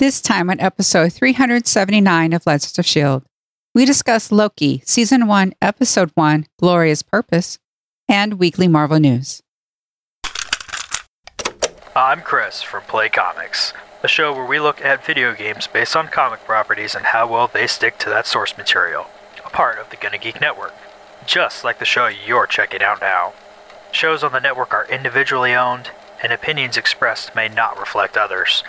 This time on episode 379 of Legends of S.H.I.E.L.D., we discuss Loki, Season 1, Episode 1, Glorious Purpose, and weekly Marvel news. I'm Chris from Play Comics, a show where we look at video games based on comic properties and how well they stick to that source material, a part of the Gonna Geek Network, just like the show you're checking out now. Shows on the network are individually owned, and opinions expressed may not reflect others.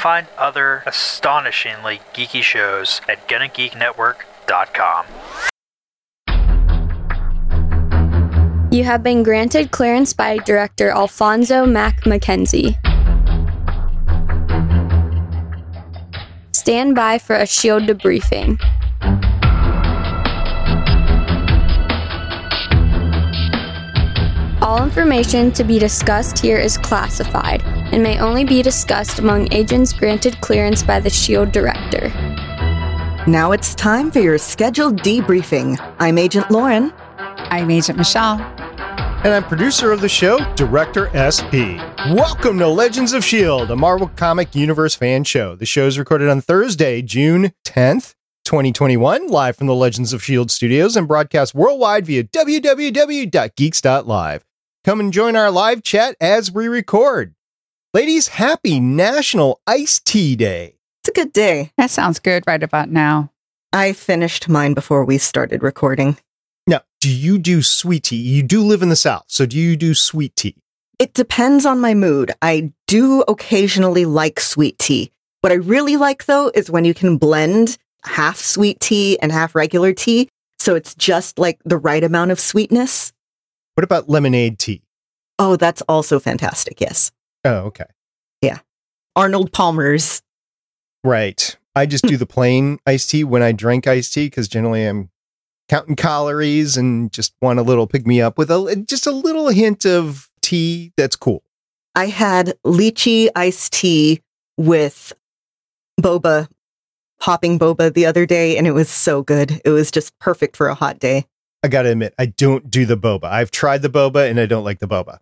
Find other astonishingly geeky shows at GonnaGeekNetwork.com. You have been granted clearance by director Alphonso Mack Mackenzie. Stand by for a shield debriefing. All information to be discussed here is classified and may only be discussed among agents granted clearance by the SHIELD director. Now it's time for your scheduled debriefing. I'm Agent Lauren. I'm Agent Michelle. And I'm producer of the show, Director SP. Welcome to Legends of S.H.I.E.L.D., a Marvel Comic Universe fan show. The show is recorded on Thursday, June 10th, 2021, live from the Legends of S.H.I.E.L.D. studios and broadcast worldwide via www.geeks.live. Come and join our live chat as we record. Ladies, happy National Iced Tea Day. It's a good day. That sounds good right about now. I finished mine before we started recording. Now, do you do sweet tea? You do live in the South, so do you do sweet tea? It depends on my mood. I do occasionally like sweet tea. What I really like though is when you can blend half sweet tea and half regular tea. So it's just like the right amount of sweetness. What about lemonade tea? Oh, that's also fantastic. Yes. Oh, okay. Yeah. Arnold Palmer's. Right. I just do the plain iced tea when I drink iced tea because generally I'm counting calories and just want a little pick me up with a just a little hint of tea that's cool. I had lychee iced tea with boba, hopping boba the other day, and it was so good. It was just perfect for a hot day. I gotta admit, I don't do the boba. I've tried the boba and I don't like the boba.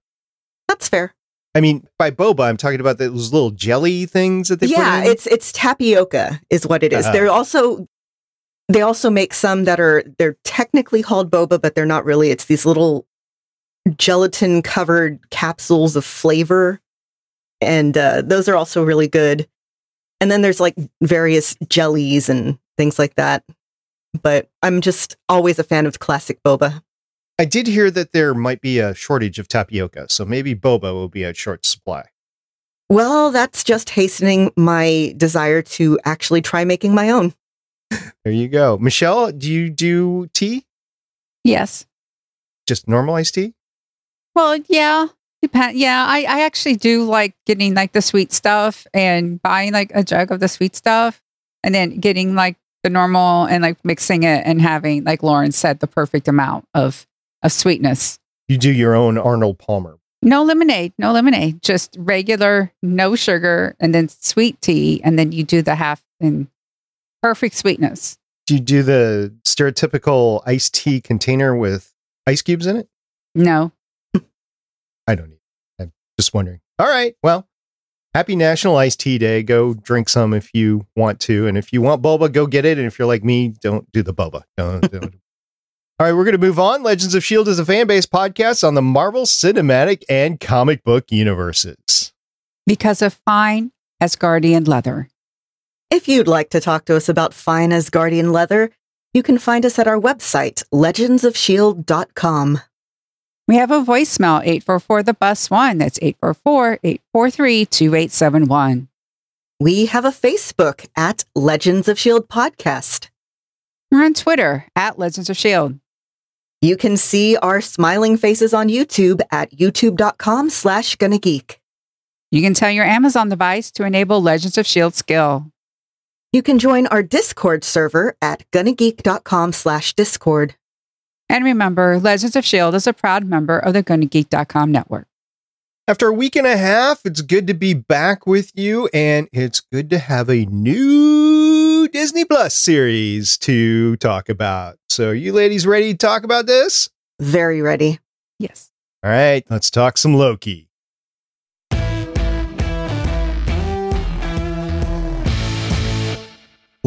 That's fair. I mean, by boba, I'm talking about those little jelly things that they yeah, put in. it's it's tapioca is what it is. Uh-huh. They're also they also make some that are they're technically called boba, but they're not really. It's these little gelatin covered capsules of flavor, and uh, those are also really good. And then there's like various jellies and things like that. But I'm just always a fan of classic boba. I did hear that there might be a shortage of tapioca, so maybe boba will be a short supply. Well, that's just hastening my desire to actually try making my own. There you go. Michelle, do you do tea? Yes. Just normal iced tea? Well, yeah. Depend. Yeah, I, I actually do like getting like the sweet stuff and buying like a jug of the sweet stuff and then getting like the normal and like mixing it and having, like Lauren said, the perfect amount of, of sweetness. You do your own Arnold Palmer. No lemonade, no lemonade, just regular, no sugar, and then sweet tea. And then you do the half in perfect sweetness. Do you do the stereotypical iced tea container with ice cubes in it? No. I don't need. I'm just wondering. All right. Well, happy National Iced Tea Day. Go drink some if you want to, and if you want boba, go get it. And if you're like me, don't do the boba. Don't. don't. All right, we're going to move on. Legends of Shield is a fan based podcast on the Marvel Cinematic and comic book universes. Because of fine Asgardian leather. If you'd like to talk to us about fine Asgardian leather, you can find us at our website, legendsofshield.com. We have a voicemail 844 the bus one. That's 844 843 2871. We have a Facebook at Legends of Shield Podcast. We're on Twitter at Legends of Shield. You can see our smiling faces on YouTube at youtube.com slash gonna geek. You can tell your Amazon device to enable Legends of Shield skill. You can join our Discord server at gonnageek.com slash discord. And remember, Legends of Shield is a proud member of the GonnaGeek.com network. After a week and a half, it's good to be back with you, and it's good to have a new Disney Plus series to talk about. So, are you ladies ready to talk about this? Very ready. Yes. All right, let's talk some Loki.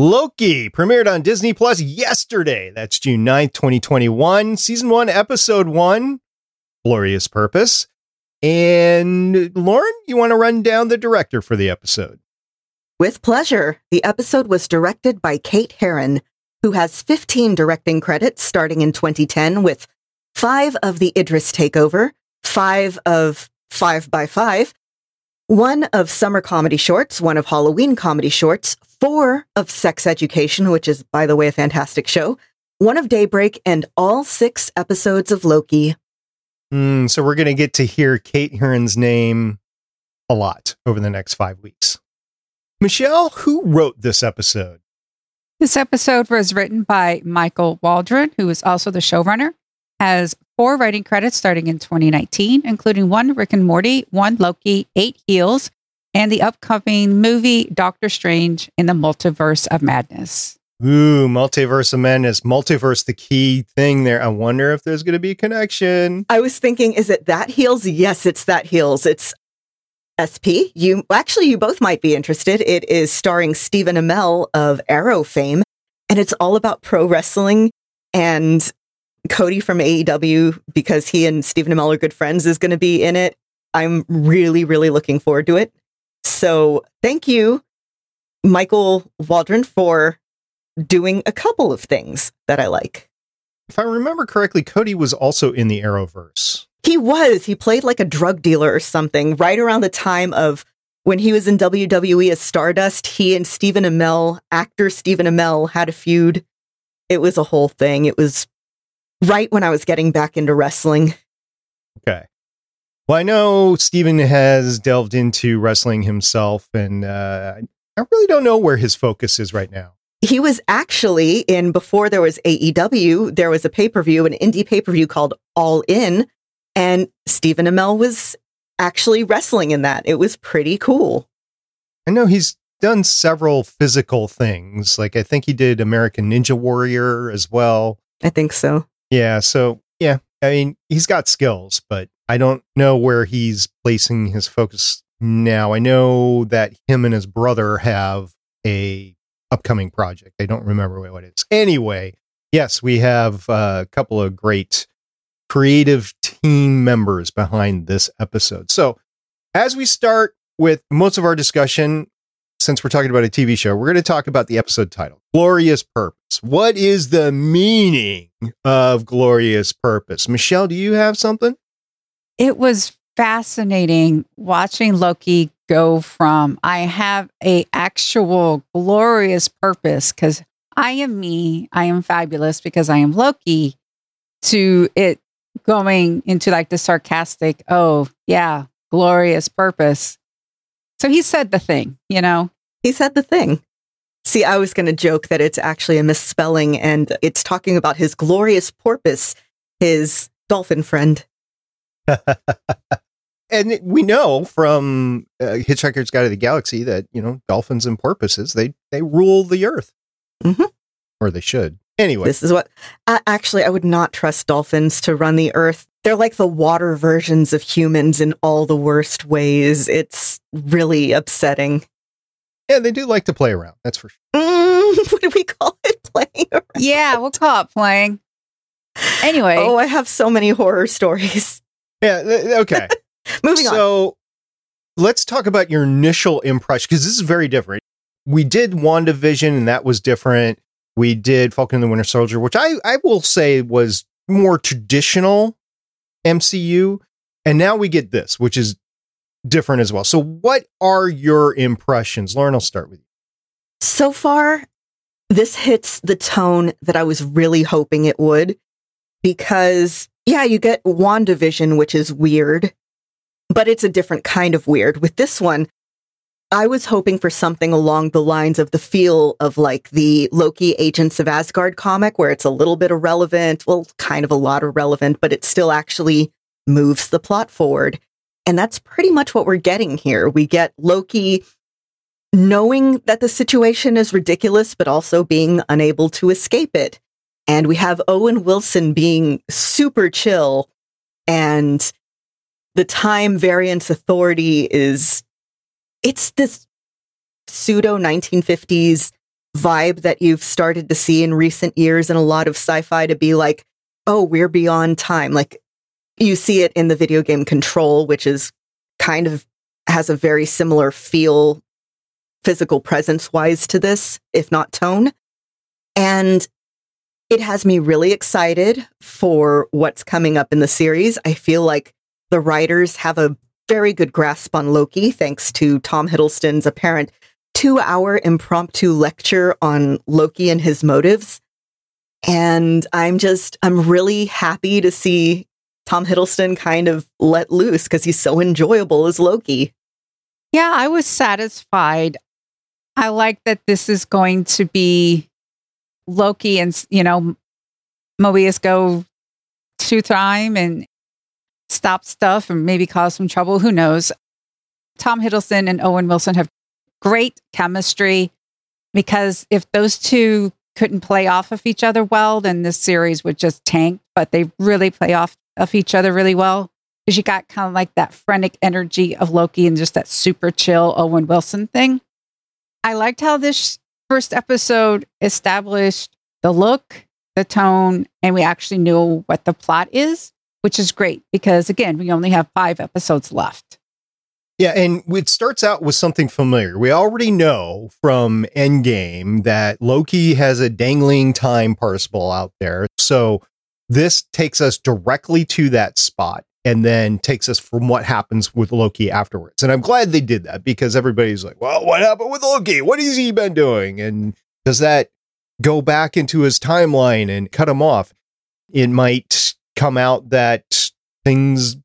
Loki premiered on Disney Plus yesterday. That's June 9th, 2021. Season 1, Episode 1, Glorious Purpose. And Lauren, you want to run down the director for the episode? With pleasure. The episode was directed by Kate Herron, who has 15 directing credits starting in 2010 with five of the Idris takeover, five of Five by Five, one of summer comedy shorts, one of Halloween comedy shorts, four of Sex Education, which is, by the way, a fantastic show, one of Daybreak, and all six episodes of Loki. Mm, so we're going to get to hear Kate Herron's name a lot over the next five weeks. Michelle, who wrote this episode? This episode was written by Michael Waldron, who is also the showrunner, has four writing credits starting in 2019, including one Rick and Morty, one Loki, eight Heels, and the upcoming movie Doctor Strange in the Multiverse of Madness. Ooh, multiverse of madness. Multiverse, the key thing there. I wonder if there's going to be a connection. I was thinking, is it that heels? Yes, it's that heels. It's SP. You actually, you both might be interested. It is starring Stephen Amell of Arrow fame, and it's all about pro wrestling. And Cody from AEW, because he and Stephen Amell are good friends, is going to be in it. I'm really, really looking forward to it. So, thank you, Michael Waldron, for doing a couple of things that I like. If I remember correctly, Cody was also in the Arrowverse. He was. He played like a drug dealer or something right around the time of when he was in WWE as Stardust. He and Stephen Amell, actor Stephen Amell, had a feud. It was a whole thing. It was right when I was getting back into wrestling. Okay. Well, I know Stephen has delved into wrestling himself, and uh, I really don't know where his focus is right now. He was actually in before there was AEW, there was a pay per view, an indie pay per view called All In, and Stephen Amell was actually wrestling in that. It was pretty cool. I know he's done several physical things. Like I think he did American Ninja Warrior as well. I think so. Yeah. So, yeah, I mean, he's got skills, but I don't know where he's placing his focus now. I know that him and his brother have a upcoming project. I don't remember what it is. Anyway, yes, we have a couple of great creative team members behind this episode. So, as we start with most of our discussion, since we're talking about a TV show, we're going to talk about the episode title Glorious Purpose. What is the meaning of Glorious Purpose? Michelle, do you have something? It was fascinating watching Loki go from I have a actual glorious purpose because I am me, I am fabulous because I am Loki to it going into like the sarcastic, oh, yeah, glorious purpose. So he said the thing, you know? He said the thing. See, I was going to joke that it's actually a misspelling and it's talking about his glorious porpoise, his dolphin friend. and we know from uh, Hitchhiker's Guide to the Galaxy that, you know, dolphins and porpoises, they, they rule the earth. Mm-hmm. Or they should. Anyway, this is what uh, actually I would not trust dolphins to run the earth. They're like the water versions of humans in all the worst ways. It's really upsetting. Yeah, they do like to play around. That's for sure. Mm, what do we call it? Playing around? Yeah, we'll call it playing. Anyway. Oh, I have so many horror stories. Yeah, th- okay. Moving on. So let's talk about your initial impression because this is very different. We did WandaVision and that was different. We did Falcon and the Winter Soldier, which I, I will say was more traditional MCU. And now we get this, which is different as well. So, what are your impressions? Lauren, I'll start with you. So far, this hits the tone that I was really hoping it would because, yeah, you get WandaVision, which is weird, but it's a different kind of weird. With this one, I was hoping for something along the lines of the feel of like the Loki Agents of Asgard comic, where it's a little bit irrelevant, well, kind of a lot irrelevant, but it still actually moves the plot forward. And that's pretty much what we're getting here. We get Loki knowing that the situation is ridiculous, but also being unable to escape it. And we have Owen Wilson being super chill, and the time variance authority is it's this pseudo 1950s vibe that you've started to see in recent years in a lot of sci-fi to be like, oh, we're beyond time. Like you see it in the video game Control, which is kind of has a very similar feel, physical presence wise to this, if not tone. And it has me really excited for what's coming up in the series. I feel like the writers have a very good grasp on Loki, thanks to Tom Hiddleston's apparent two hour impromptu lecture on Loki and his motives. And I'm just, I'm really happy to see Tom Hiddleston kind of let loose because he's so enjoyable as Loki. Yeah, I was satisfied. I like that this is going to be Loki and, you know, Mobius go to time and stop stuff and maybe cause some trouble. Who knows? Tom Hiddleston and Owen Wilson have great chemistry because if those two couldn't play off of each other well, then this series would just tank. But they really play off of each other really well because you got kind of like that frenetic energy of Loki and just that super chill Owen Wilson thing. I liked how this first episode established the look, the tone, and we actually knew what the plot is, which is great because, again, we only have five episodes left. Yeah, and it starts out with something familiar. We already know from Endgame that Loki has a dangling time parcel out there. So this takes us directly to that spot and then takes us from what happens with Loki afterwards. And I'm glad they did that because everybody's like, well, what happened with Loki? What has he been doing? And does that go back into his timeline and cut him off? It might come out that things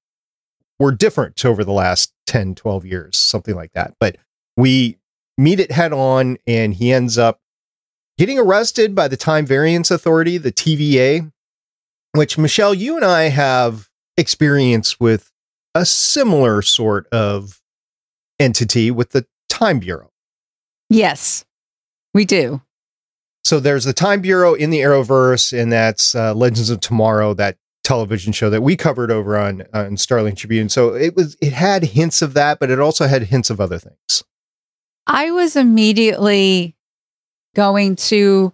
were different over the last 10, 12 years, something like that. But we meet it head on, and he ends up getting arrested by the Time Variance Authority, the TVA, which Michelle, you and I have experience with a similar sort of entity with the Time Bureau. Yes, we do. So there's the Time Bureau in the Arrowverse, and that's uh, Legends of Tomorrow, that television show that we covered over on on Starling Tribune. So it was it had hints of that, but it also had hints of other things. I was immediately going to,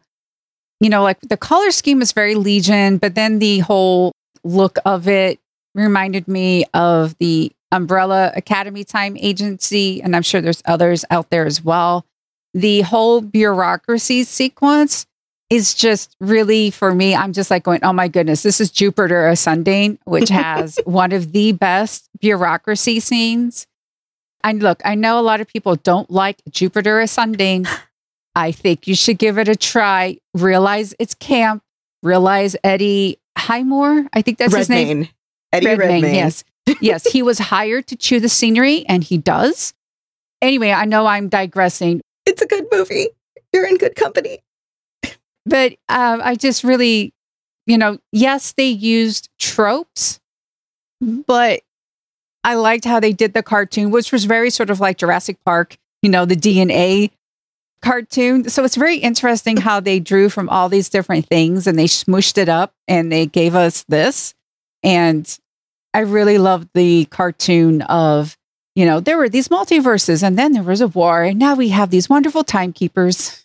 you know, like the color scheme is very Legion, but then the whole look of it reminded me of the Umbrella Academy Time Agency, and I'm sure there's others out there as well. The whole bureaucracy sequence is just really for me. I'm just like going, oh my goodness, this is Jupiter Ascending, which has one of the best bureaucracy scenes. And look, I know a lot of people don't like Jupiter Ascending. I think you should give it a try. Realize it's camp. Realize Eddie Highmore. I think that's Redmayne. his name. Eddie Redmayne. Redmayne, Yes. yes. He was hired to chew the scenery and he does. Anyway, I know I'm digressing, It's a good movie. You're in good company. But uh, I just really, you know, yes, they used tropes, but I liked how they did the cartoon, which was very sort of like Jurassic Park, you know, the DNA cartoon. So it's very interesting how they drew from all these different things and they smooshed it up and they gave us this. And I really loved the cartoon of, you know, there were these multiverses and then there was a war and now we have these wonderful timekeepers.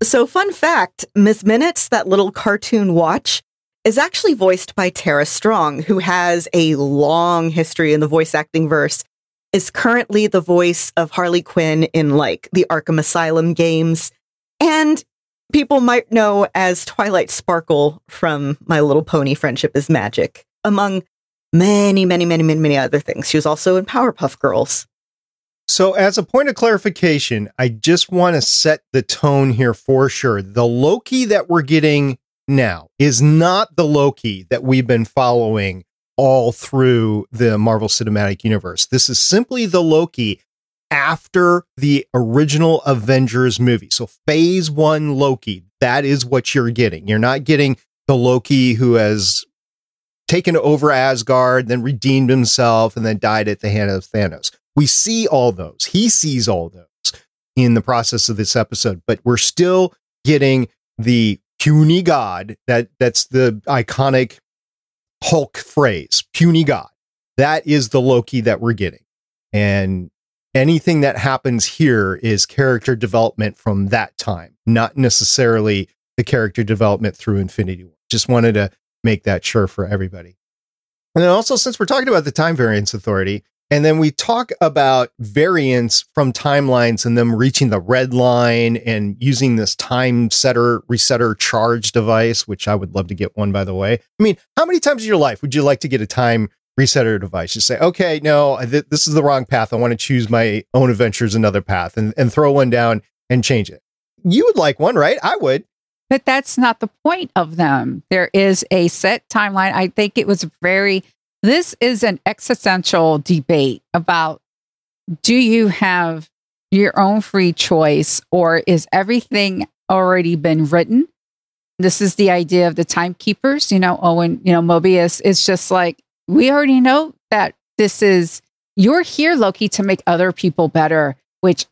So, fun fact Miss Minutes, that little cartoon watch, is actually voiced by Tara Strong, who has a long history in the voice acting verse, is currently the voice of Harley Quinn in like the Arkham Asylum games. And people might know as Twilight Sparkle from My Little Pony Friendship is Magic, among many, many, many, many, many other things. She was also in Powerpuff Girls. So, as a point of clarification, I just want to set the tone here for sure. The Loki that we're getting now is not the Loki that we've been following all through the Marvel Cinematic Universe. This is simply the Loki after the original Avengers movie. So, phase one Loki, that is what you're getting. You're not getting the Loki who has taken over Asgard, then redeemed himself, and then died at the hand of Thanos. We see all those. He sees all those in the process of this episode, but we're still getting the puny god that that's the iconic Hulk phrase, puny god. That is the Loki that we're getting. And anything that happens here is character development from that time, not necessarily the character development through Infinity War. Just wanted to make that sure for everybody. And then also, since we're talking about the Time Variance Authority, and then we talk about variants from timelines and them reaching the red line and using this time setter resetter charge device, which I would love to get one, by the way. I mean, how many times in your life would you like to get a time resetter device? Just say, okay, no, th- this is the wrong path. I want to choose my own adventures another path and, and throw one down and change it. You would like one, right? I would. But that's not the point of them. There is a set timeline. I think it was very, this is an existential debate about do you have your own free choice or is everything already been written? This is the idea of the timekeepers. You know, Owen, you know, Mobius is just like, we already know that this is, you're here, Loki, to make other people better, which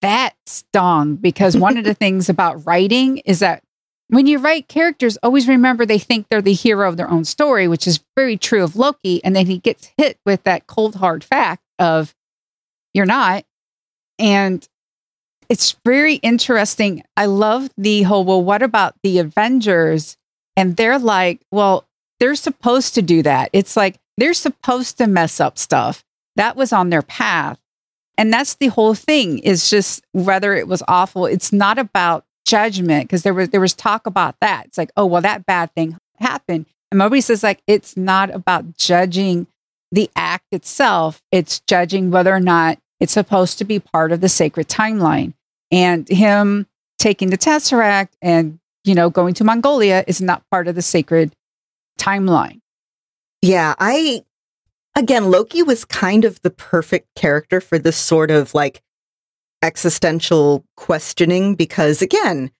that stung because one of the things about writing is that when you write characters, always remember they think they're the hero of their own story, which is very true of Loki. And then he gets hit with that cold, hard fact of you're not. And it's very interesting. I love the whole, well, what about the Avengers? And they're like, well, they're supposed to do that. It's like they're supposed to mess up stuff. That was on their path. And that's the whole thing is just whether it was awful. It's not about judgment because there was there was talk about that. It's like, oh well, that bad thing happened, and Mobius says like it's not about judging the act itself. It's judging whether or not it's supposed to be part of the sacred timeline. And him taking the tesseract and you know going to Mongolia is not part of the sacred timeline. Yeah, I again, Loki was kind of the perfect character for this sort of like existential questioning because, again,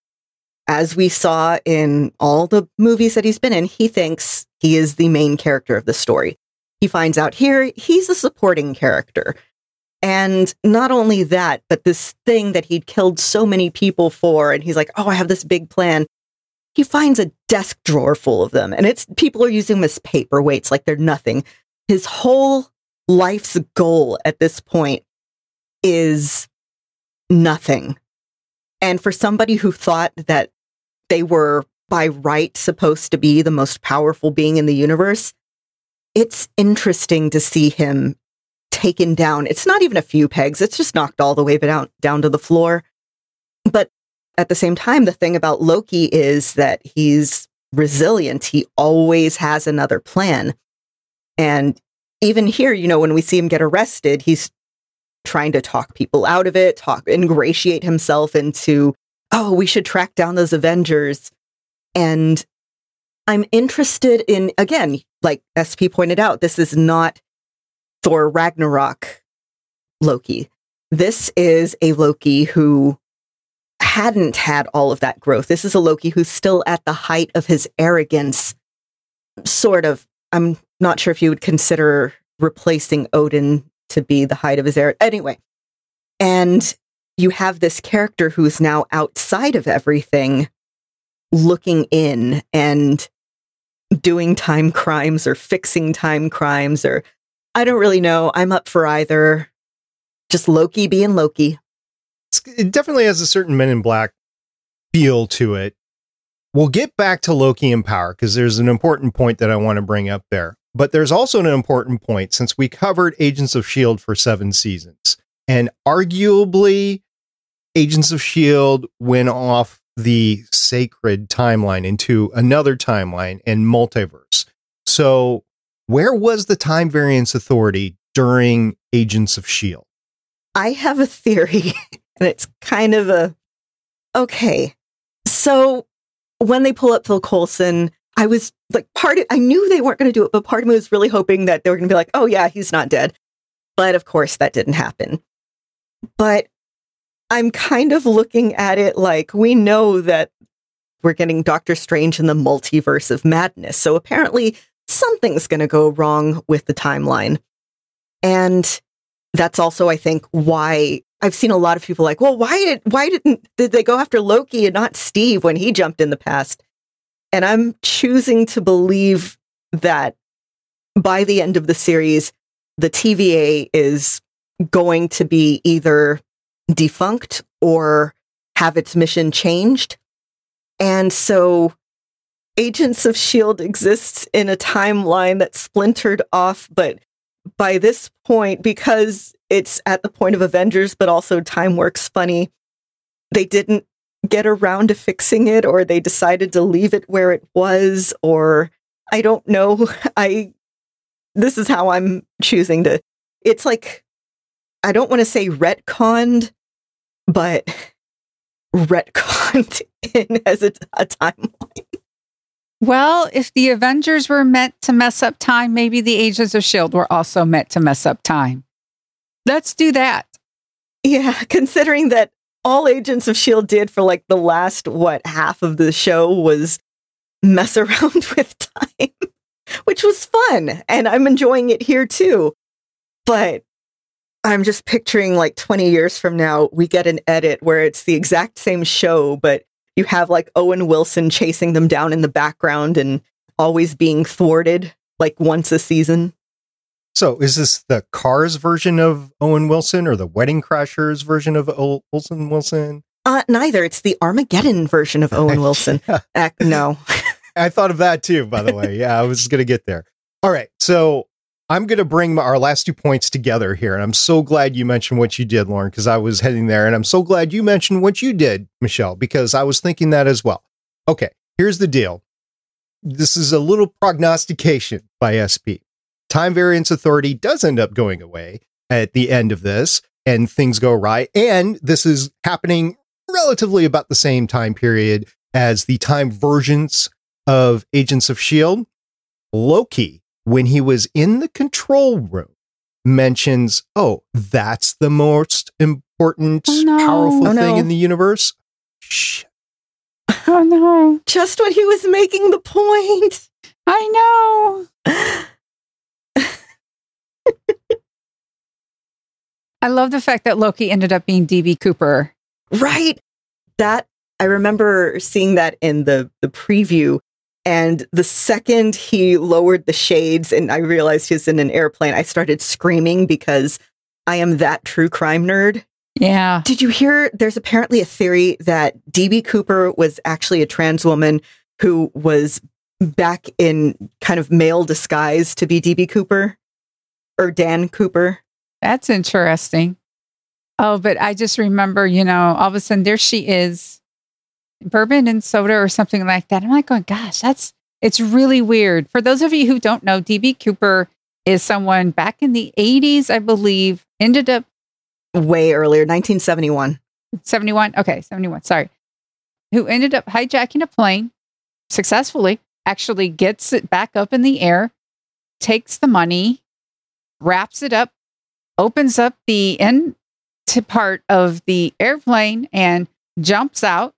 as we saw in all the movies that he's been in, he thinks he is the main character of the story. He finds out here he's a supporting character. And not only that, but this thing that he'd killed so many people for, and he's like, oh, I have this big plan. He finds a desk drawer full of them, and it's people are using them as paperweights like they're nothing. His whole life's goal at this point is nothing. And for somebody who thought that they were by right supposed to be the most powerful being in the universe, it's interesting to see him taken down. It's not even a few pegs, it's just knocked all the way down, down to the floor. But at the same time, the thing about Loki is that he's resilient. He always has another plan. And even here, you know, when we see him get arrested, he's trying to talk people out of it, talk, ingratiate himself into, oh, we should track down those Avengers. And I'm interested in, again, like SP pointed out, this is not Thor Ragnarok Loki. This is a Loki who hadn't had all of that growth. This is a Loki who's still at the height of his arrogance, sort of. I'm not sure if you would consider replacing Odin to be the height of his era. Anyway, and you have this character who's now outside of everything, looking in and doing time crimes or fixing time crimes, or I don't really know. I'm up for either. Just Loki being Loki. It definitely has a certain Men in Black feel to it. We'll get back to Loki and power because there's an important point that I want to bring up there. But there's also an important point since we covered Agents of S.H.I.E.L.D. for seven seasons. And arguably, Agents of S.H.I.E.L.D. went off the sacred timeline into another timeline and multiverse. So, where was the Time Variance Authority during Agents of S.H.I.E.L.D.? I have a theory, and it's kind of a okay. So, when they pull up Phil Coulson, I was like, part of, I knew they weren't going to do it, but part of me was really hoping that they were going to be like, oh, yeah, he's not dead. But of course, that didn't happen. But I'm kind of looking at it like we know that we're getting Doctor Strange in the multiverse of madness. So apparently, something's going to go wrong with the timeline. And that's also, I think, why I've seen a lot of people like, well, why did why didn't did they go after Loki and not Steve when he jumped in the past? And I'm choosing to believe that by the end of the series, the TVA is going to be either defunct or have its mission changed. And so Agents of S.H.I.E.L.D. exists in a timeline that's splintered off, but by this point, because it's at the point of Avengers, but also time works funny, they didn't get around to fixing it or they decided to leave it where it was or I don't know. I this is how I'm choosing to it's like I don't want to say retconned, but retconned in as a, a timeline. Well, if the Avengers were meant to mess up time, maybe the Agents of S.H.I.E.L.D. were also meant to mess up time. Let's do that. Yeah, considering that all Agents of S.H.I.E.L.D. did for like the last, what, half of the show was mess around with time, which was fun. And I'm enjoying it here too. But I'm just picturing like 20 years from now, we get an edit where it's the exact same show, but you have like Owen Wilson chasing them down in the background and always being thwarted like once a season. So, is this the Cars version of Owen Wilson or the Wedding Crashers version of o- Olsen Wilson? Uh, neither. It's the Armageddon version of Owen Wilson. uh, no. I thought of that too, by the way. Yeah, I was going to get there. All right. So, I'm going to bring my, our last two points together here. And I'm so glad you mentioned what you did, Lauren, because I was heading there. And I'm so glad you mentioned what you did, Michelle, because I was thinking that as well. Okay, here's the deal. This is a little prognostication by SP. Time Variance Authority does end up going away at the end of this, and things go right. And this is happening relatively about the same time period as the time versions of Agents of S.H.I.E.L.D. Loki when he was in the control room, mentions, oh, that's the most important, Oh, no. powerful Oh, thing no. in the universe. Shh. Oh, no. Just when he was making the point. I know. I love the fact that Loki ended up being DB Cooper. Right. That I remember seeing that in the the preview and the second he lowered the shades and I realized he was in an airplane, I started screaming because I am that true crime nerd. Yeah. Did you hear there's apparently a theory that DB Cooper was actually a trans woman who was back in kind of male disguise to be DB Cooper or Dan Cooper? That's interesting. Oh, but I just remember, you know, all of a sudden there she is, bourbon and soda or something like that. I'm like oh going, gosh, that's it's really weird. For those of you who don't know, DB Cooper is someone back in the 80s, I believe, ended up Way earlier, 1971. 71. Okay, 71. Sorry. Who ended up hijacking a plane successfully, actually gets it back up in the air, takes the money, wraps it up, opens up the end to part of the airplane and jumps out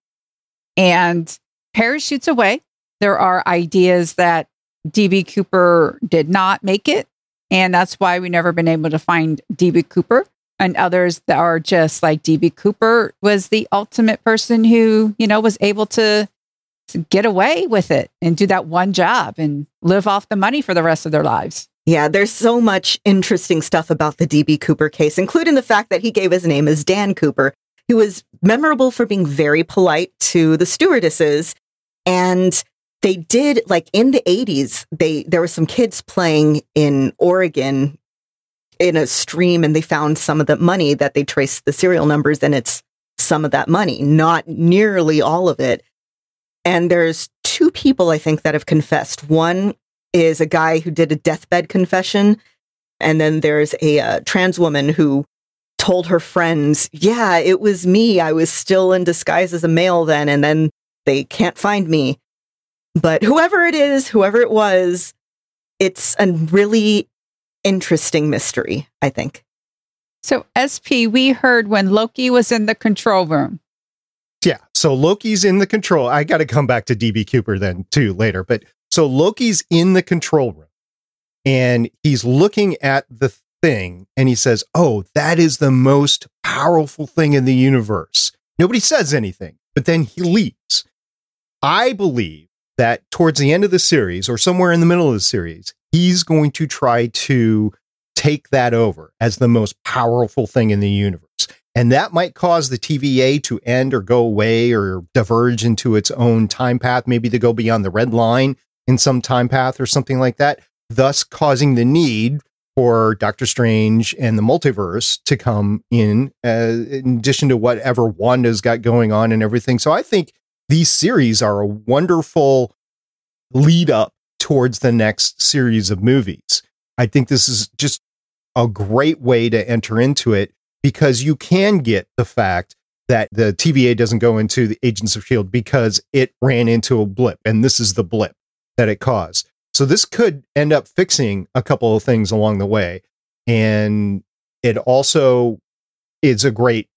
and parachutes away. There are ideas that DB Cooper did not make it, and that's why we never been able to find DB Cooper and others that are just like DB Cooper was the ultimate person who, you know, was able to, to get away with it and do that one job and live off the money for the rest of their lives. Yeah, there's so much interesting stuff about the DB Cooper case, including the fact that he gave his name as Dan Cooper, who was memorable for being very polite to the stewardesses. And they did like in the 80s, they there were some kids playing in Oregon in a stream and they found some of the money that they traced the serial numbers and it's some of that money, not nearly all of it. And there's two people I think that have confessed. One is a guy who did a deathbed confession. And then there's a uh, trans woman who told her friends, Yeah, it was me. I was still in disguise as a male then. And then they can't find me. But whoever it is, whoever it was, it's a really interesting mystery, I think. So, SP, we heard when Loki was in the control room. Yeah. So Loki's in the control. I got to come back to DB Cooper then too later. But so Loki's in the control room and he's looking at the thing and he says, Oh, that is the most powerful thing in the universe. Nobody says anything, but then he leaves. I believe that towards the end of the series or somewhere in the middle of the series, he's going to try to take that over as the most powerful thing in the universe. And that might cause the TVA to end or go away or diverge into its own time path, maybe to go beyond the red line in some time path or something like that, thus causing the need for Doctor Strange and the multiverse to come in, uh, in addition to whatever Wanda's got going on and everything. So I think these series are a wonderful lead up towards the next series of movies. I think this is just a great way to enter into it because you can get the fact that the TVA doesn't go into the Agents of S.H.I.E.L.D. because it ran into a blip, and this is the blip that it caused. So this could end up fixing a couple of things along the way. And it also is a great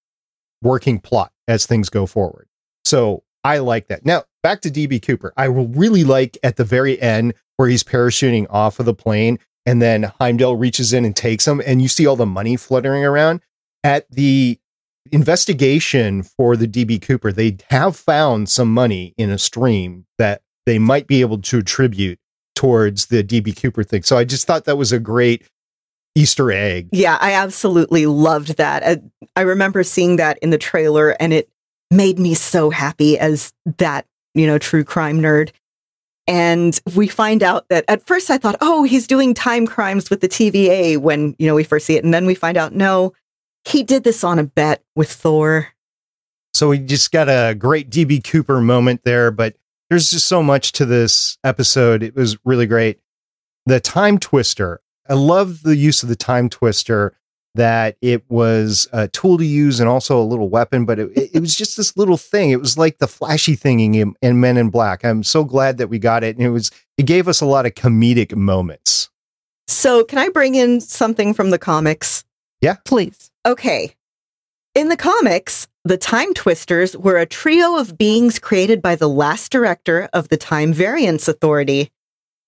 working plot as things go forward. So I like that. Now, back to DB Cooper. I will really like at the very end where he's parachuting off of the plane and then Heimdall reaches in and takes him and you see all the money fluttering around at the investigation for the DB Cooper, they have found some money in a stream that they might be able to attribute towards the DB Cooper thing. So I just thought that was a great Easter egg. Yeah, I absolutely loved that. I, I remember seeing that in the trailer and it made me so happy as that, you know, true crime nerd. And we find out that at first I thought, oh, he's doing time crimes with the TVA when, you know, we first see it. And then we find out, no, he did this on a bet with Thor. So we just got a great DB Cooper moment there, but there's just so much to this episode. It was really great. The time twister. I love the use of the time twister that it was a tool to use and also a little weapon, but it, it was just this little thing. It was like the flashy thing in, in Men in Black. I'm so glad that we got it. And it was, it gave us a lot of comedic moments. So, can I bring in something from the comics? Yeah. Please. Okay. In the comics, the Time Twisters were a trio of beings created by the last director of the Time Variance Authority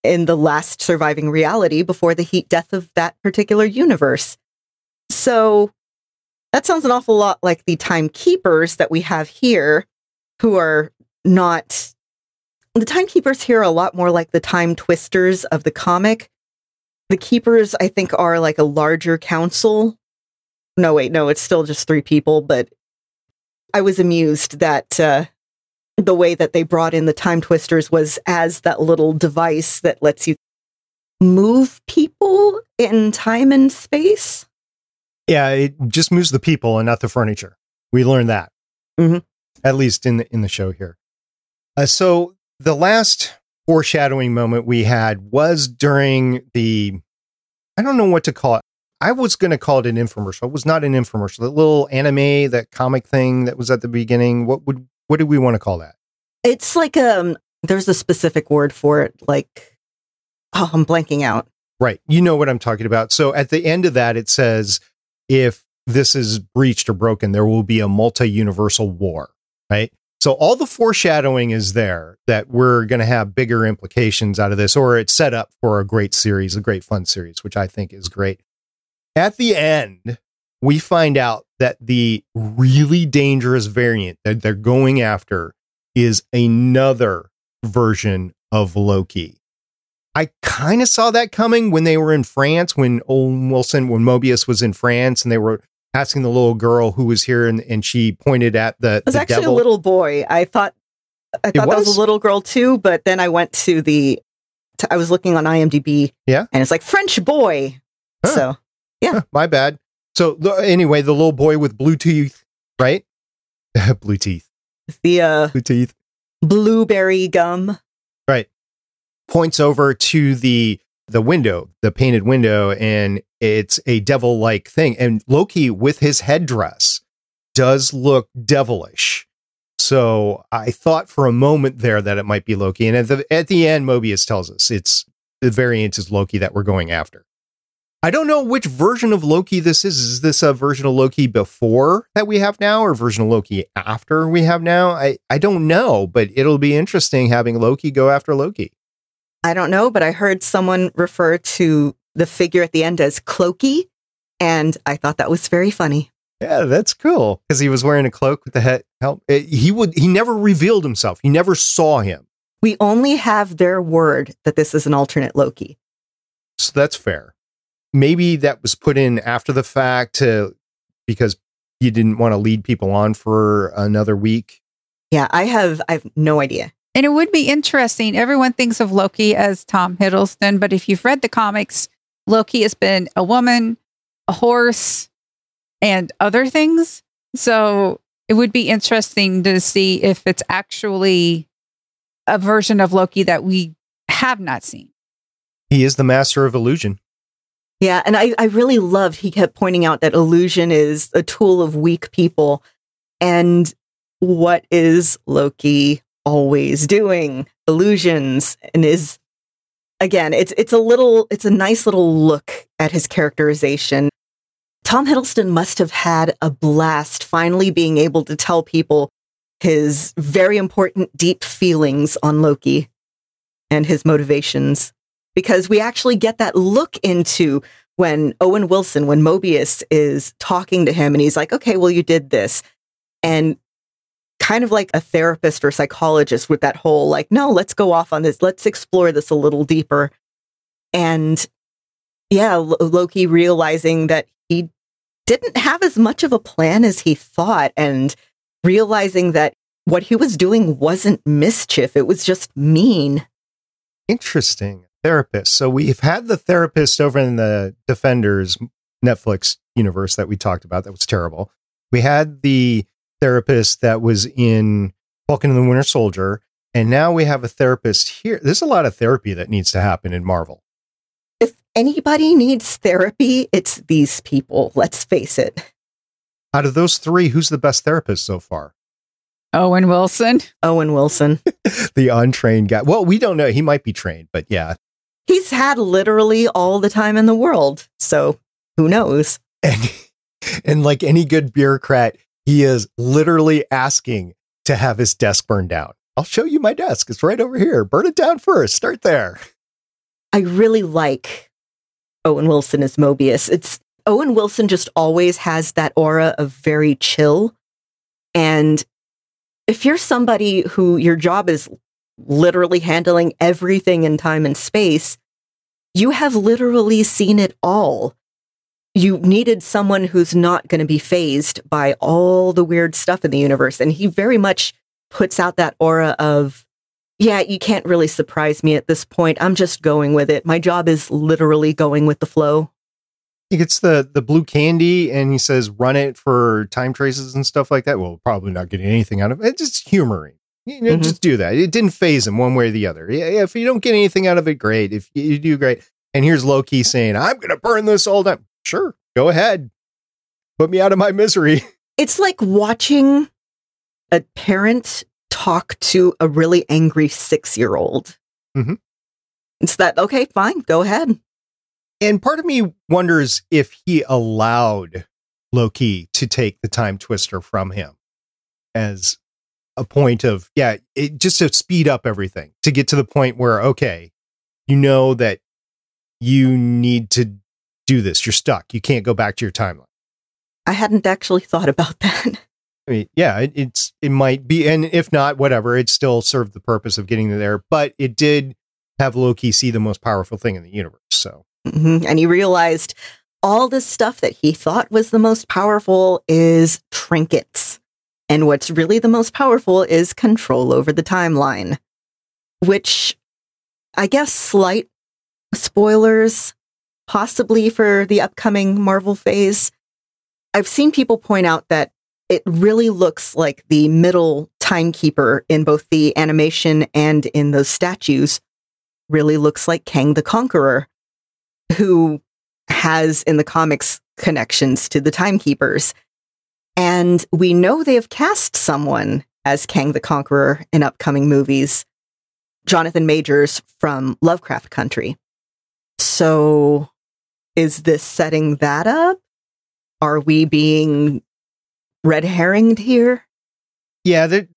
in the last surviving reality before the heat death of that particular universe. So that sounds an awful lot like the Timekeepers that we have here, who are not. The Timekeepers here are a lot more like the Time Twisters of the comic. The Keepers, I think, are like a larger council no, wait, no, it's still just three people, but I was amused that uh, the way that they brought in the time twisters was as that little device that lets you move people in time and space. Yeah, it just moves the people and not the furniture. We learned that, mm-hmm. at least in the in the show here. Uh, so the last foreshadowing moment we had was during the I don't know what to call it. I was going to call it an infomercial. It was not an infomercial. The little anime, that comic thing that was at the beginning. What would what do we want to call that? It's like um. There's a specific word for it. Like, oh, I'm blanking out. Right. You know what I'm talking about. So at the end of that, it says if this is breached or broken, there will be a multi universal war. Right. So all the foreshadowing is there that we're going to have bigger implications out of this, or it's set up for a great series, a great fun series, which I think is great. At the end, we find out that the really dangerous variant that they're going after is another version of Loki. I kind of saw that coming when they were in France, when Owen Wilson, when Mobius was in France, and they were asking the little girl who was here, and, and she pointed at the. It was the actually devil. a little boy. I thought I thought that was was? a little girl too, but then I went to the. To, I was looking on IMDb. Yeah. and it's like French boy. Huh. So Huh, my bad. So anyway, the little boy with blue teeth, right? blue teeth, the uh, blue teeth. blueberry gum. Right. Points over to the the window, the painted window, and it's a devil like thing. And Loki with his headdress does look devilish. So I thought for a moment there that it might be Loki. And at the at the end, Mobius tells us it's the variant is Loki that we're going after. I don't know which version of Loki this is. Is this a version of Loki before that we have now, or version of Loki after we have now? I, I don't know, but it'll be interesting having Loki go after Loki. I don't know, but I heard someone refer to the figure at the end as Clokey, and I thought that was very funny. Yeah, that's cool because he was wearing a cloak with the head help. eh, He would he never revealed himself. You never saw him, We only have their word that this is an alternate Loki. so that's fair. Maybe that was put in after the fact to because you didn't want to lead people on for another week. Yeah, I have I have no idea. And it would be interesting. Everyone thinks of Loki as Tom Hiddleston, but if you've read the comics, Loki has been a woman, a horse, and other things. So it would be interesting to see if it's actually a version of Loki that we have not seen. He is the master of illusion. Yeah, and I, I really loved he kept pointing out that illusion is a tool of weak people. And what is Loki always doing? Illusions and is again, it's it's a little it's a nice little look at his characterization. Tom Hiddleston must have had a blast finally being able to tell people his very important deep feelings on Loki and his motivations because we actually get that look into when Owen Wilson, when Mobius is talking to him and he's like, okay, well, you did this. And kind of like a therapist or psychologist with that whole, like, no, let's go off on this. Let's explore this a little deeper. And yeah, Loki realizing that he didn't have as much of a plan as he thought and realizing that what he was doing wasn't mischief. It was just mean. Interesting. Therapist. So we've had the therapist over in the Defenders Netflix universe that we talked about. That was terrible. We had the therapist that was in Falcon and the Winter Soldier. And now we have a therapist here. There's a lot of therapy that needs to happen in Marvel. If anybody needs therapy, it's these people. Let's face it. Out of those three, who's the best therapist so far? Owen Wilson. Owen Wilson. the untrained guy. Well, we don't know. He might be trained, but yeah. He's had literally all the time in the world. So who knows? And, and like any good bureaucrat, he is literally asking to have his desk burned down. I'll show you my desk. It's right over here. Burn it down first. Start there. I really like Owen Wilson as Mobius. It's Owen Wilson just always has that aura of very chill. And if you're somebody who your job is literally handling everything in time and space, you have literally seen it all. You needed someone who's not going to be phased by all the weird stuff in the universe. And he very much puts out that aura of, yeah, you can't really surprise me at this point. I'm just going with it. My job is literally going with the flow. He gets the the blue candy and he says, "Run it for time traces and stuff like that." Well, probably not getting anything out of it. It's just humoring. You know, Mhm. just do that. It didn't phase him one way or the other. If you don't get anything out of it, great. If you do, great. And here's Loki saying, "I'm going to burn this all down." Sure, go ahead. Put me out of my misery. It's like watching a parent talk to a really angry six year old. Mhm. It's that, okay, fine, go ahead. And part of me wonders if he allowed Loki to take the time twister from him as a point of, yeah, it, just to speed up everything to get to the point where, okay, you know that you need to do this. You're stuck. You can't go back to your timeline. I hadn't actually thought about that. I mean, yeah, it, it's it might be, and if not, whatever, it still served the purpose of getting there. But it did have Loki see the most powerful thing in the universe. So Mhm. And he realized all this stuff that he thought was the most powerful is trinkets. And what's really the most powerful is control over the timeline, which I guess slight spoilers, possibly for the upcoming Marvel phase. I've seen people point out that it really looks like the middle timekeeper in both the animation and in those statues really looks like Kang the Conqueror who has in the comics connections to the timekeepers. And we know they have cast someone as Kang the Conqueror in upcoming movies, Jonathan Majors from Lovecraft Country. So is this setting that up? Are we being red herringed here? Yeah, that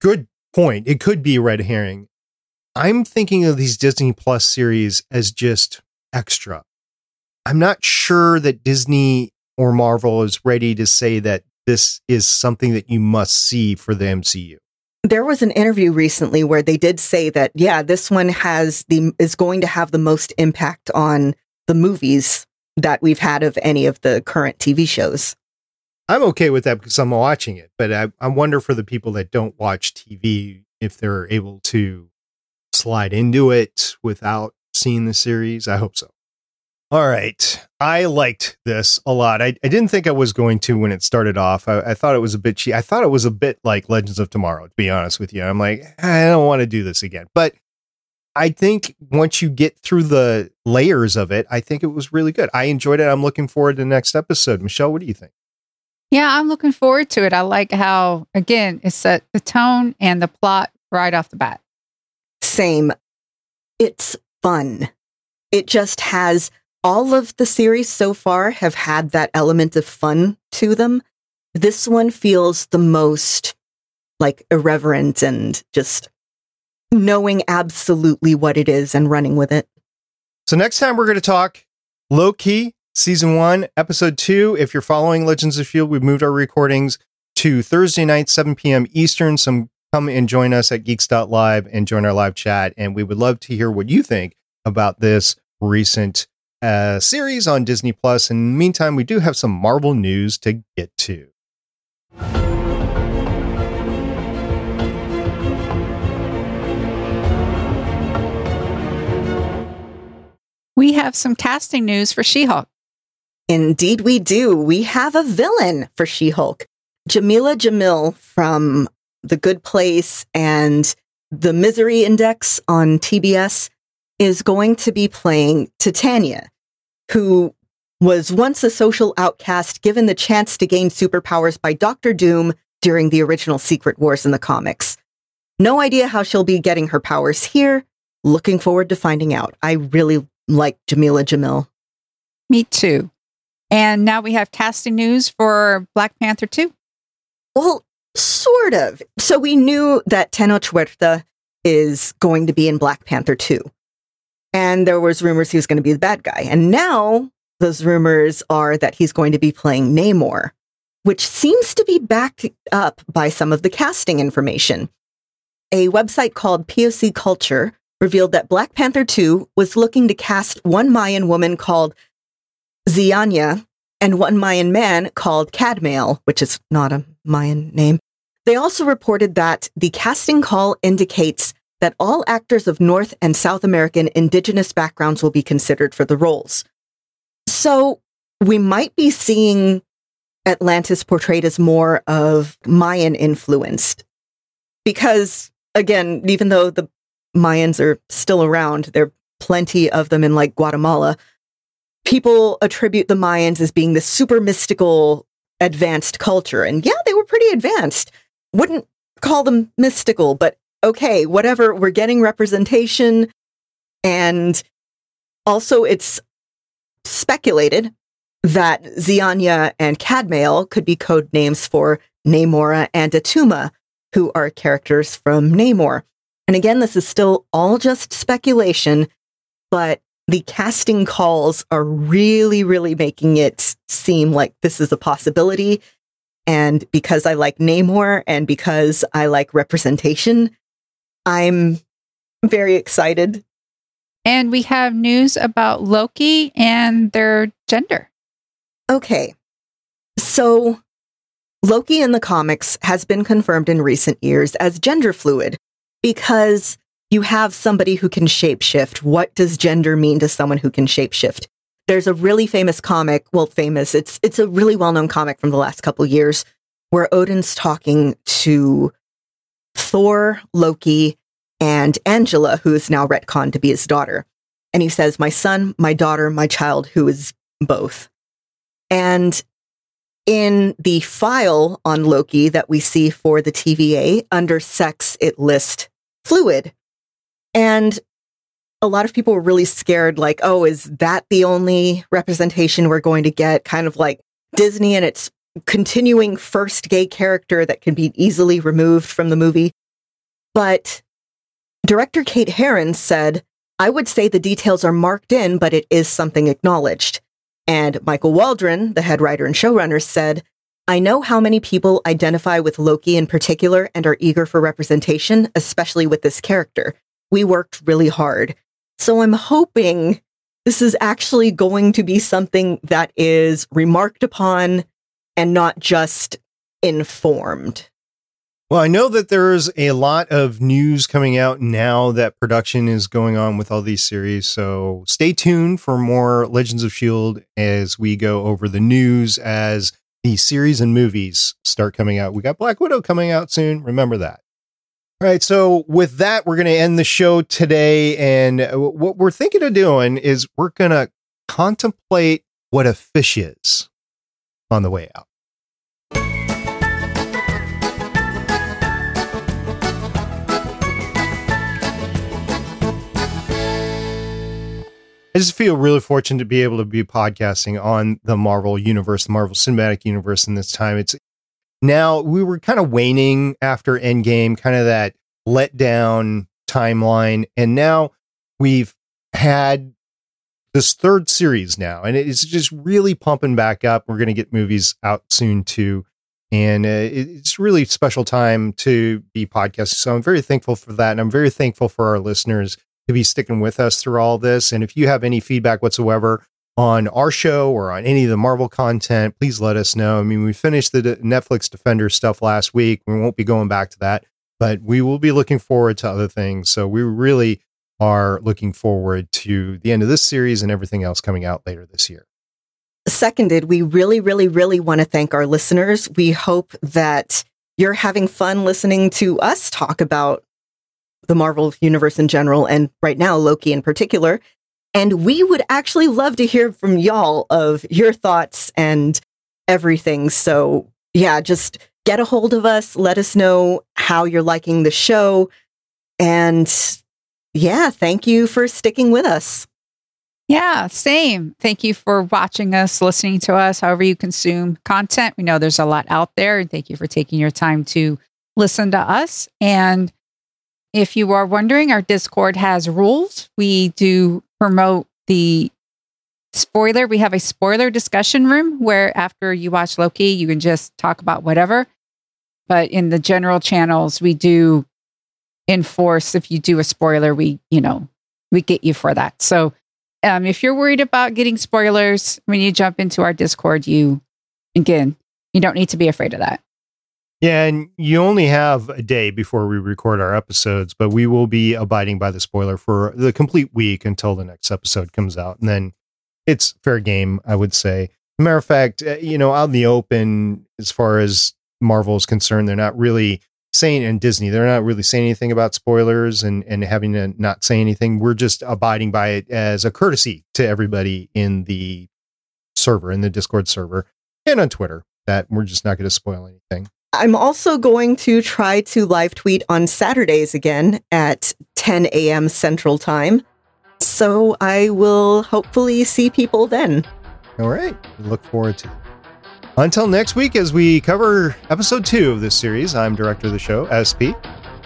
good point. It could be red herring. I'm thinking of these Disney Plus series as just extra. I'm not sure that Disney or Marvel is ready to say that this is something that you must see for the MCU. There was an interview recently where they did say that yeah, this one has the is going to have the most impact on the movies that we've had of any of the current TV shows. I'm okay with that because I'm watching it, but I, I wonder for the people that don't watch TV if they're able to slide into it without seeing the series. I hope so. All right. I liked this a lot. I, I didn't think I was going to when it started off. I, I thought it was a bit cheap. I thought it was a bit like Legends of Tomorrow, to be honest with you. I'm like, I don't want to do this again. But I think once you get through the layers of it, I think it was really good. I enjoyed it. I'm looking forward to the next episode. Michelle, what do you think? Yeah, I'm looking forward to it. I like how, again, it set the tone and the plot right off the bat. Same. It's fun. It just has all of the series so far have had that element of fun to them. This one feels the most like irreverent and just knowing absolutely what it is and running with it. So next time we're going to talk Loki season 1 episode 2. If you're following Legends of Shield, we've moved our recordings to Thursday night 7 p.m. Eastern. Some come and join us at geeks.live and join our live chat and we would love to hear what you think about this recent uh, series on Disney Plus. In the meantime, we do have some Marvel news to get to. We have some casting news for She Hulk. Indeed, we do. We have a villain for She Hulk. Jameela Jamil from The Good Place and The Misery Index on TBS is going to be playing Titania, who was once a social outcast given the chance to gain superpowers by Doctor Doom during the original Secret Wars in the comics. No idea how she'll be getting her powers here. Looking forward to finding out. I really like Jameela Jamil. Me too. And now we have casting news for Black Panther 2. Well, sort of. So we knew that Tenoch Huerta is going to be in Black Panther 2. And there was rumors he was going to be the bad guy. And now those rumors are that he's going to be playing Namor, which seems to be backed up by some of the casting information. A website called POC Culture revealed that Black Panther 2 was looking to cast one Mayan woman called Zianya and one Mayan man called Cadmael, which is not a Mayan name. They also reported that the casting call indicates that all actors of North and South American indigenous backgrounds will be considered for the roles. So we might be seeing Atlantis portrayed as more of Mayan influenced. Because again, even though the Mayans are still around, there are plenty of them in like Guatemala. People attribute the Mayans as being this super mystical, advanced culture. And yeah, they were pretty advanced. Wouldn't call them mystical, but okay, whatever. We're getting representation. And also, it's speculated that Zianya and Cadmael could be code names for Namora and Attuma, who are characters from Namor. And again, this is still all just speculation, but the casting calls are really, really making it seem like this is a possibility. And because I like Namor and because I like representation, I'm very excited. And we have news about Loki and their gender. Okay. So, Loki in the comics has been confirmed in recent years as gender fluid because you have somebody who can shapeshift. What does gender mean to someone who can shapeshift? There's a really famous comic, well, famous, it's it's a really well-known comic from the last couple years where Odin's talking to Thor, Loki, and Angela, who is now retconned to be his daughter. And he says, My son, my daughter, my child, who is both. And in the file on Loki that we see for the TVA, under sex, it lists fluid. And a lot of people were really scared, like, oh, is that the only representation we're going to get? Kind of like Disney and its continuing first gay character that can be easily removed from the movie. But director Kate Herron said, I would say the details are marked in, but it is something acknowledged. And Michael Waldron, the head writer and showrunner, said, I know how many people identify with Loki in particular and are eager for representation, especially with this character. We worked really hard. So I'm hoping this is actually going to be something that is remarked upon and not just informed. Well, I know that there's a lot of news coming out now that production is going on with all these series. So stay tuned for more Legends of S.H.I.E.L.D. as we go over the news as the series and movies start coming out. We got Black Widow coming out soon. Remember that. All right. So with that, we're going to end the show today. And what we're thinking of doing is we're going to contemplate what a fish is on the way out. I just feel really fortunate to be able to be podcasting on the Marvel universe, the Marvel Cinematic Universe in this time. It's now we were kind of waning after Endgame, kind of that letdown timeline. And now we've had this third series now, and it's just really pumping back up. We're going to get movies out soon too. And uh, it's really special time to be podcasting. So I'm very thankful for that. And I'm very thankful for our listeners to be sticking with us through all this. And if you have any feedback whatsoever on our show or on any of the Marvel content, please let us know. I mean, we finished the Netflix Defender stuff last week. We won't be going back to that, but we will be looking forward to other things. So we really are looking forward to the end of this series and everything else coming out later this year. Seconded, we really, really, really want to thank our listeners. We hope that you're having fun listening to us talk about the Marvel universe in general, and right now, Loki in particular. And we would actually love to hear from y'all of your thoughts and everything. So, yeah, just get a hold of us. Let us know how you're liking the show. And yeah, thank you for sticking with us. Yeah, same. Thank you for watching us, listening to us, however you consume content. We know there's a lot out there. And thank you for taking your time to listen to us. And if you are wondering, our Discord has rules. We do promote the spoiler. We have a spoiler discussion room where after you watch Loki, you can just talk about whatever. But in the general channels, we do enforce if you do a spoiler, we, you know, we get you for that. So um, if you're worried about getting spoilers when you jump into our Discord, you, again, you don't need to be afraid of that. Yeah, and you only have a day before we record our episodes, but we will be abiding by the spoiler for the complete week until the next episode comes out. And then it's fair game, I would say. Matter of fact, uh, you know, out in the open, as far as Marvel is concerned, they're not really saying, and Disney, they're not really saying anything about spoilers and, and having to not say anything. We're just abiding by it as a courtesy to everybody in the server, in the Discord server, and on Twitter, that we're just not going to spoil anything. I'm also going to try to live tweet on Saturdays again at 10 a.m. Central Time. So I will hopefully see people then. All right. Look forward to it. Until next week, as we cover episode two of this series, I'm director of the show, SP.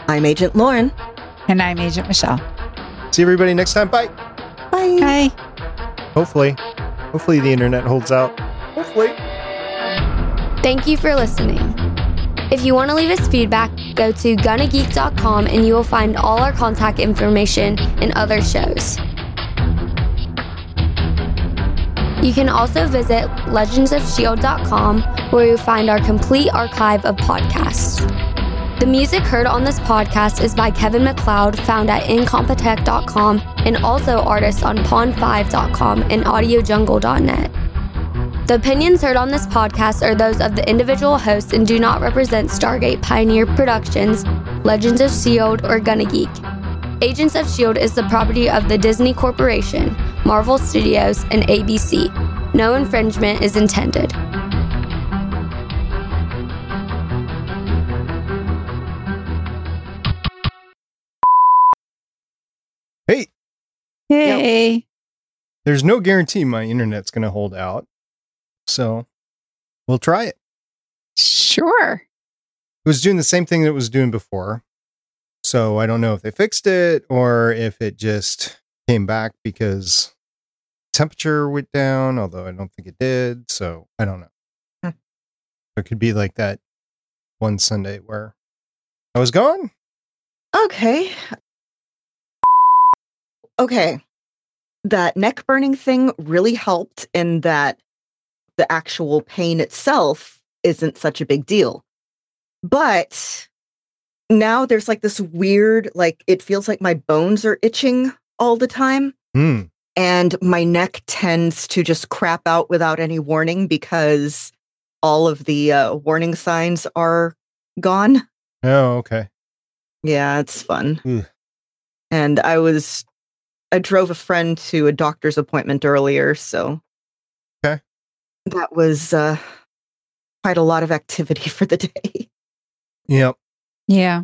I'm Agent Lauren. And I'm Agent Michelle. See everybody next time. Bye. Bye. Bye. Hopefully. Hopefully the internet holds out. Hopefully. Thank you for listening. If you want to leave us feedback, go to gonnageek.com and you will find all our contact information and other shows. You can also visit legendsofshield.com where you'll find our complete archive of podcasts. The music heard on this podcast is by Kevin MacLeod, found at incompetech.com, and also artists on pond5.com and audiojungle.net. The opinions heard on this podcast are those of the individual hosts and do not represent Stargate Pioneer Productions, Legends of S.H.I.E.L.D., or Gonna Geek. Agents of S.H.I.E.L.D. is the property of the Disney Corporation, Marvel Studios, and ABC. No infringement is intended. Hey, Hey. there's no guarantee my internet's going to hold out. So we'll try it. Sure. It was doing the same thing that it was doing before. So I don't know if they fixed it or if it just came back because temperature went down, although I don't think it did. So I don't know. Hmm. It could be like that one Sunday where I was gone. Okay. Okay. that neck burning thing really helped in that the actual pain itself isn't such a big deal. But now there's like this weird, like it feels like my bones are itching all the time. Hmm. And my neck tends to just crap out without any warning because all of the uh, warning signs are gone. Oh, okay. Yeah, it's fun. And I was, I drove a friend to a doctor's appointment earlier, so. Okay. That was uh, quite a lot of activity for the day. Yep. Yeah.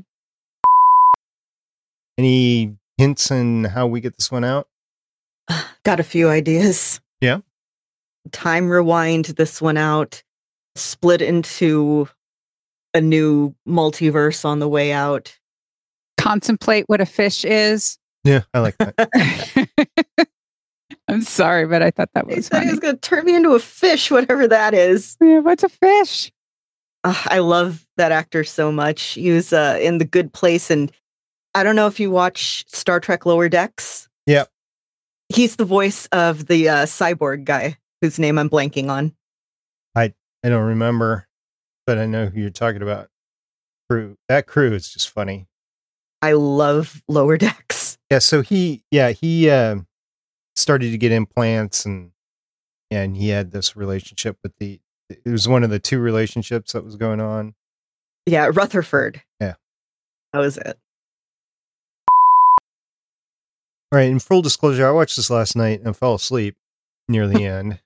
Any hints on how we get this one out? Got a few ideas. Yeah. Time rewind this one out, split into a new multiverse on the way out. Contemplate what a fish is. Yeah, I like that. I'm sorry, but I thought that He was said he was going to turn me into a fish, whatever that is. Yeah, what's a fish? Ah, I love that actor so much. He was uh, in The Good Place, and I don't know if you watch Star Trek Lower Decks. Yep. He's the voice of the uh, cyborg guy whose name I'm blanking on. I don't remember, but I know who you're talking about. Crew. That crew is just funny. I love Lower Decks. Yeah, so he yeah, he uh, started to get implants and and he had this relationship with the it was one of the two relationships that was going on. Yeah, Rutherford. Yeah. That was it. All right, in full disclosure, I watched this last night and fell asleep near the end.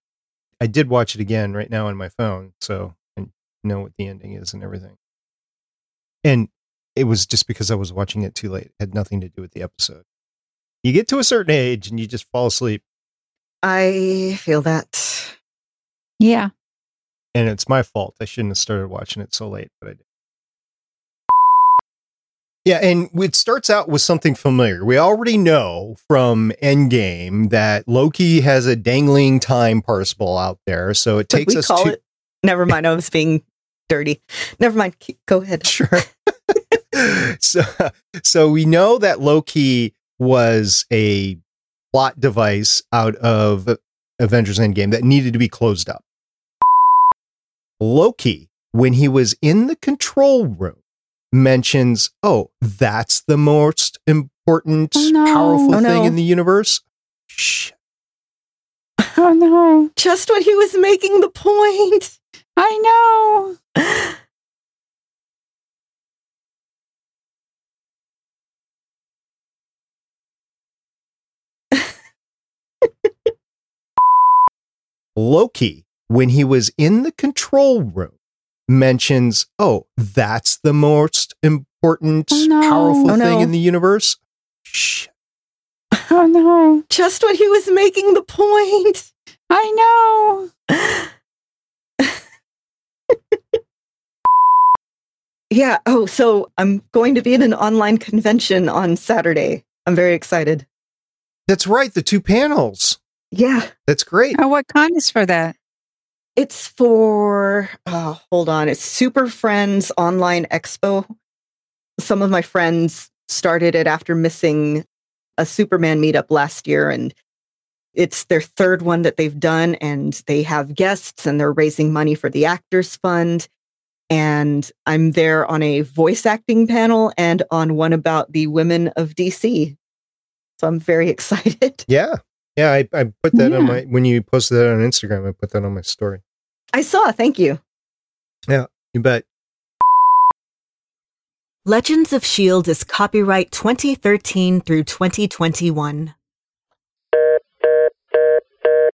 I did watch it again right now on my phone, so I know what the ending is and everything. And it was just because I was watching it too late. It had nothing to do with the episode. You get to a certain age and you just fall asleep, I feel that. Yeah. and it's my fault. I shouldn't have started watching it so late, but I did. Yeah, and it starts out with something familiar. We already know from Endgame that Loki has a dangling time parcel out there, so it takes we us call to it. Never mind. I was being dirty. Never mind. Go ahead. sure. so, so we know that Loki was a plot device out of Avengers Endgame that needed to be closed up. Loki, when he was in the control room, mentions, "Oh, that's the most important, Oh, no. powerful Oh, thing no. in the universe." Shh. Oh no. Just when he was making the point. I know. Loki, when he was in the control room, mentions, Oh, that's the most important, Oh, no. powerful Oh, thing no. in the universe. Shh. Oh no. Just when he was making the point. I know. Yeah. Oh, so I'm going to be at an online convention on Saturday. I'm very excited. That's right. The two panels. Yeah. That's great. Oh, what con is for that? It's for, oh, hold on. It's Super Friends Online Expo. Some of my friends started it after missing a Superman meetup last year, and it's their third one that they've done. And they have guests and they're raising money for the Actors Fund. And I'm there on a voice acting panel and on one about the women of DC. So I'm very excited. Yeah. Yeah. I, I put that on my, when you posted that on Instagram, I put that on my story. I saw. Thank you. Yeah, you bet. Legends of S.H.I.E.L.D. Is copyright 2013 through 2021.